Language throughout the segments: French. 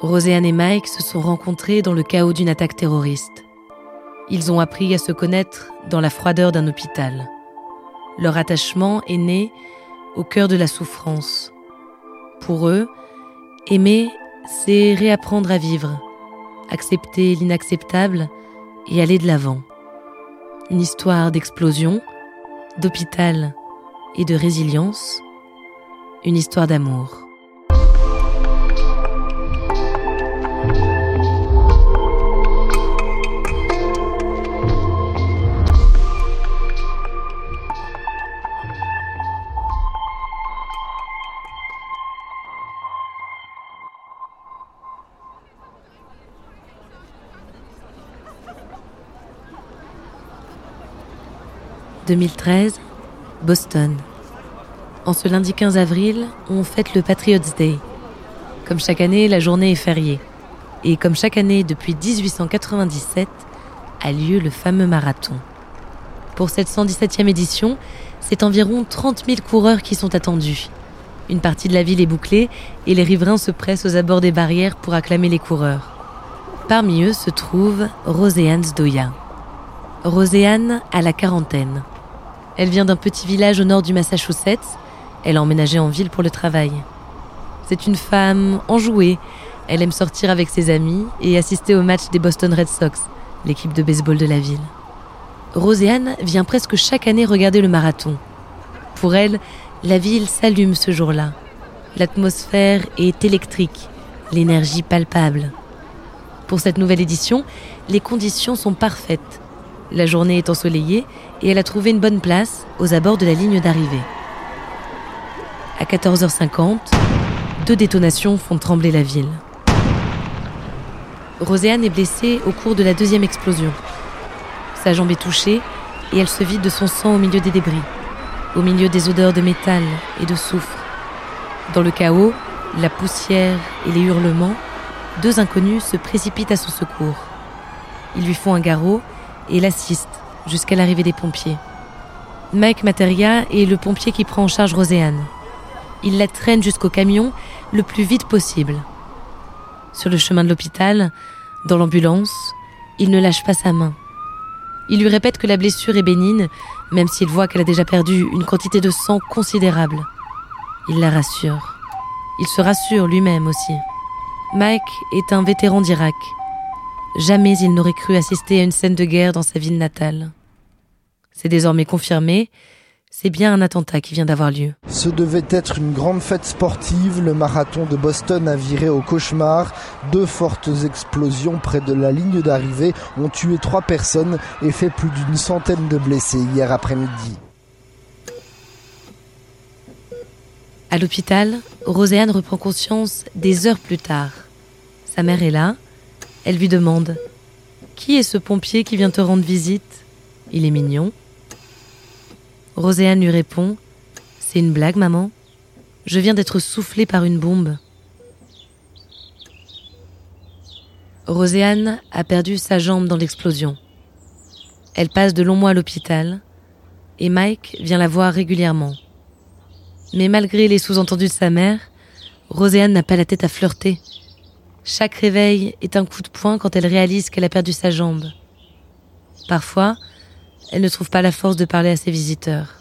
Roséanne et Mike se sont rencontrés dans le chaos d'une attaque terroriste. Ils ont appris à se connaître dans la froideur d'un hôpital. Leur attachement est né au cœur de la souffrance. Pour eux, aimer, c'est réapprendre à vivre, accepter l'inacceptable et aller de l'avant. Une histoire d'explosion, d'hôpital et de résilience. Une histoire d'amour. « 2013, Boston. En ce lundi 15 avril, on fête le Patriots Day. Comme chaque année, la journée est fériée. Et comme chaque année depuis 1897, a lieu le fameux marathon. Pour cette 117e édition, c'est environ 30 000 coureurs qui sont attendus. Une partie de la ville est bouclée et les riverains se pressent aux abords des barrières pour acclamer les coureurs. Parmi eux se trouve Roséanne Zdoya. Roséanne a la quarantaine. Elle vient d'un petit village au nord du Massachusetts. Elle a emménagé en ville pour le travail. C'est une femme enjouée. Elle aime sortir avec ses amis et assister au match des Boston Red Sox, l'équipe de baseball de la ville. Roséanne vient presque chaque année regarder le marathon. Pour elle, la ville s'allume ce jour-là. L'atmosphère est électrique, l'énergie palpable. Pour cette nouvelle édition, les conditions sont parfaites. La journée est ensoleillée et elle a trouvé une bonne place aux abords de la ligne d'arrivée. À 14h50, deux détonations font trembler la ville. Roséanne est blessée au cours de la deuxième explosion. Sa jambe est touchée et elle se vide de son sang au milieu des débris, au milieu des odeurs de métal et de soufre. Dans le chaos, la poussière et les hurlements, deux inconnus se précipitent à son secours. Ils lui font un garrot et l'assistent jusqu'à l'arrivée des pompiers. Mike Materia est le pompier qui prend en charge Roséanne. Il la traîne jusqu'au camion le plus vite possible. Sur le chemin de l'hôpital, dans l'ambulance, il ne lâche pas sa main. Il lui répète que la blessure est bénigne, même s'il voit qu'elle a déjà perdu une quantité de sang considérable. Il la rassure. Il se rassure lui-même aussi. Mike est un vétéran d'Irak. Jamais il n'aurait cru assister à une scène de guerre dans sa ville natale. C'est désormais confirmé, c'est bien un attentat qui vient d'avoir lieu. Ce devait être une grande fête sportive. Le marathon de Boston a viré au cauchemar. Deux fortes explosions près de la ligne d'arrivée ont tué trois personnes et fait plus d'une centaine de blessés hier après-midi. À l'hôpital, Roséanne reprend conscience des heures plus tard. Sa mère est là. Elle lui demande Qui est ce pompier qui vient te rendre visite? Il est mignon. Roséanne lui répond C'est une blague, maman. Je viens d'être soufflée par une bombe. Roséanne a perdu sa jambe dans l'explosion. Elle passe de longs mois à l'hôpital et Mike vient la voir régulièrement. Mais malgré les sous-entendus de sa mère, Roséanne n'a pas la tête à flirter. Chaque réveil est un coup de poing quand elle réalise qu'elle a perdu sa jambe. Parfois, elle ne trouve pas la force de parler à ses visiteurs.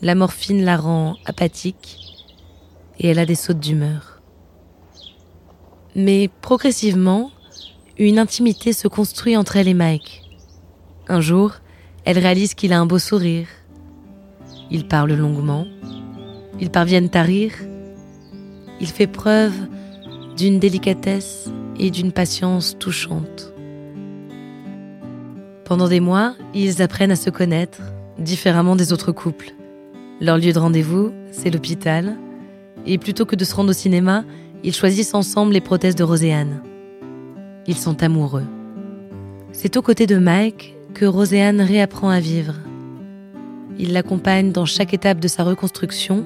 La morphine la rend apathique et elle a des sautes d'humeur. Mais progressivement, une intimité se construit entre elle et Mike. Un jour, elle réalise qu'il a un beau sourire. Ils parlent longuement. Ils parviennent à rire. Il fait preuve d'une délicatesse et d'une patience touchante. Pendant des mois, ils apprennent à se connaître, différemment des autres couples. Leur lieu de rendez-vous, c'est l'hôpital. Et plutôt que de se rendre au cinéma, ils choisissent ensemble les prothèses de Roséanne. Ils sont amoureux. C'est aux côtés de Mike que Roséanne réapprend à vivre. Il l'accompagne dans chaque étape de sa reconstruction,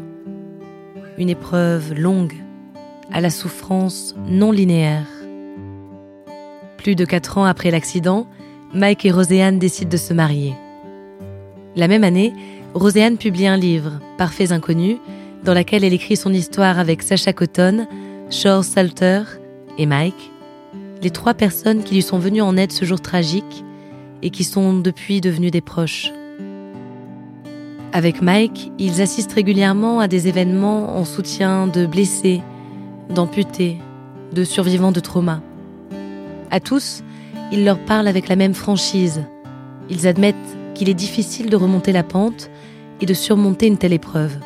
une épreuve longue, à la souffrance non linéaire. Plus de quatre ans après l'accident, Mike et Roséanne décident de se marier. La même année, Roséanne publie un livre, Parfaits Inconnus, dans lequel elle écrit son histoire avec Sacha Cotton, Shore Salter et Mike, les trois personnes qui lui sont venues en aide ce jour tragique et qui sont depuis devenues des proches. Avec Mike, ils assistent régulièrement à des événements en soutien de blessés, d'amputés, de survivants de trauma. À tous, ils leur parlent avec la même franchise. Ils admettent qu'il est difficile de remonter la pente et de surmonter une telle épreuve.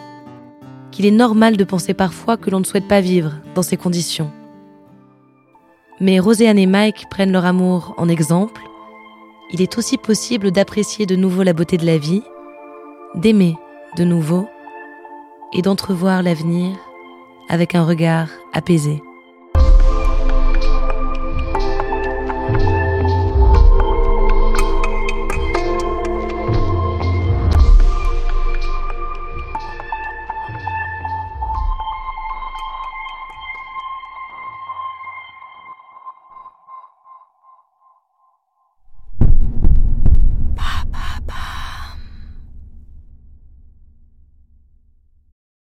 Qu'il est normal de penser parfois que l'on ne souhaite pas vivre dans ces conditions. Mais Roséanne et Mike prennent leur amour en exemple. Il est aussi possible d'apprécier de nouveau la beauté de la vie, d'aimer de nouveau et d'entrevoir l'avenir avec un regard apaisé.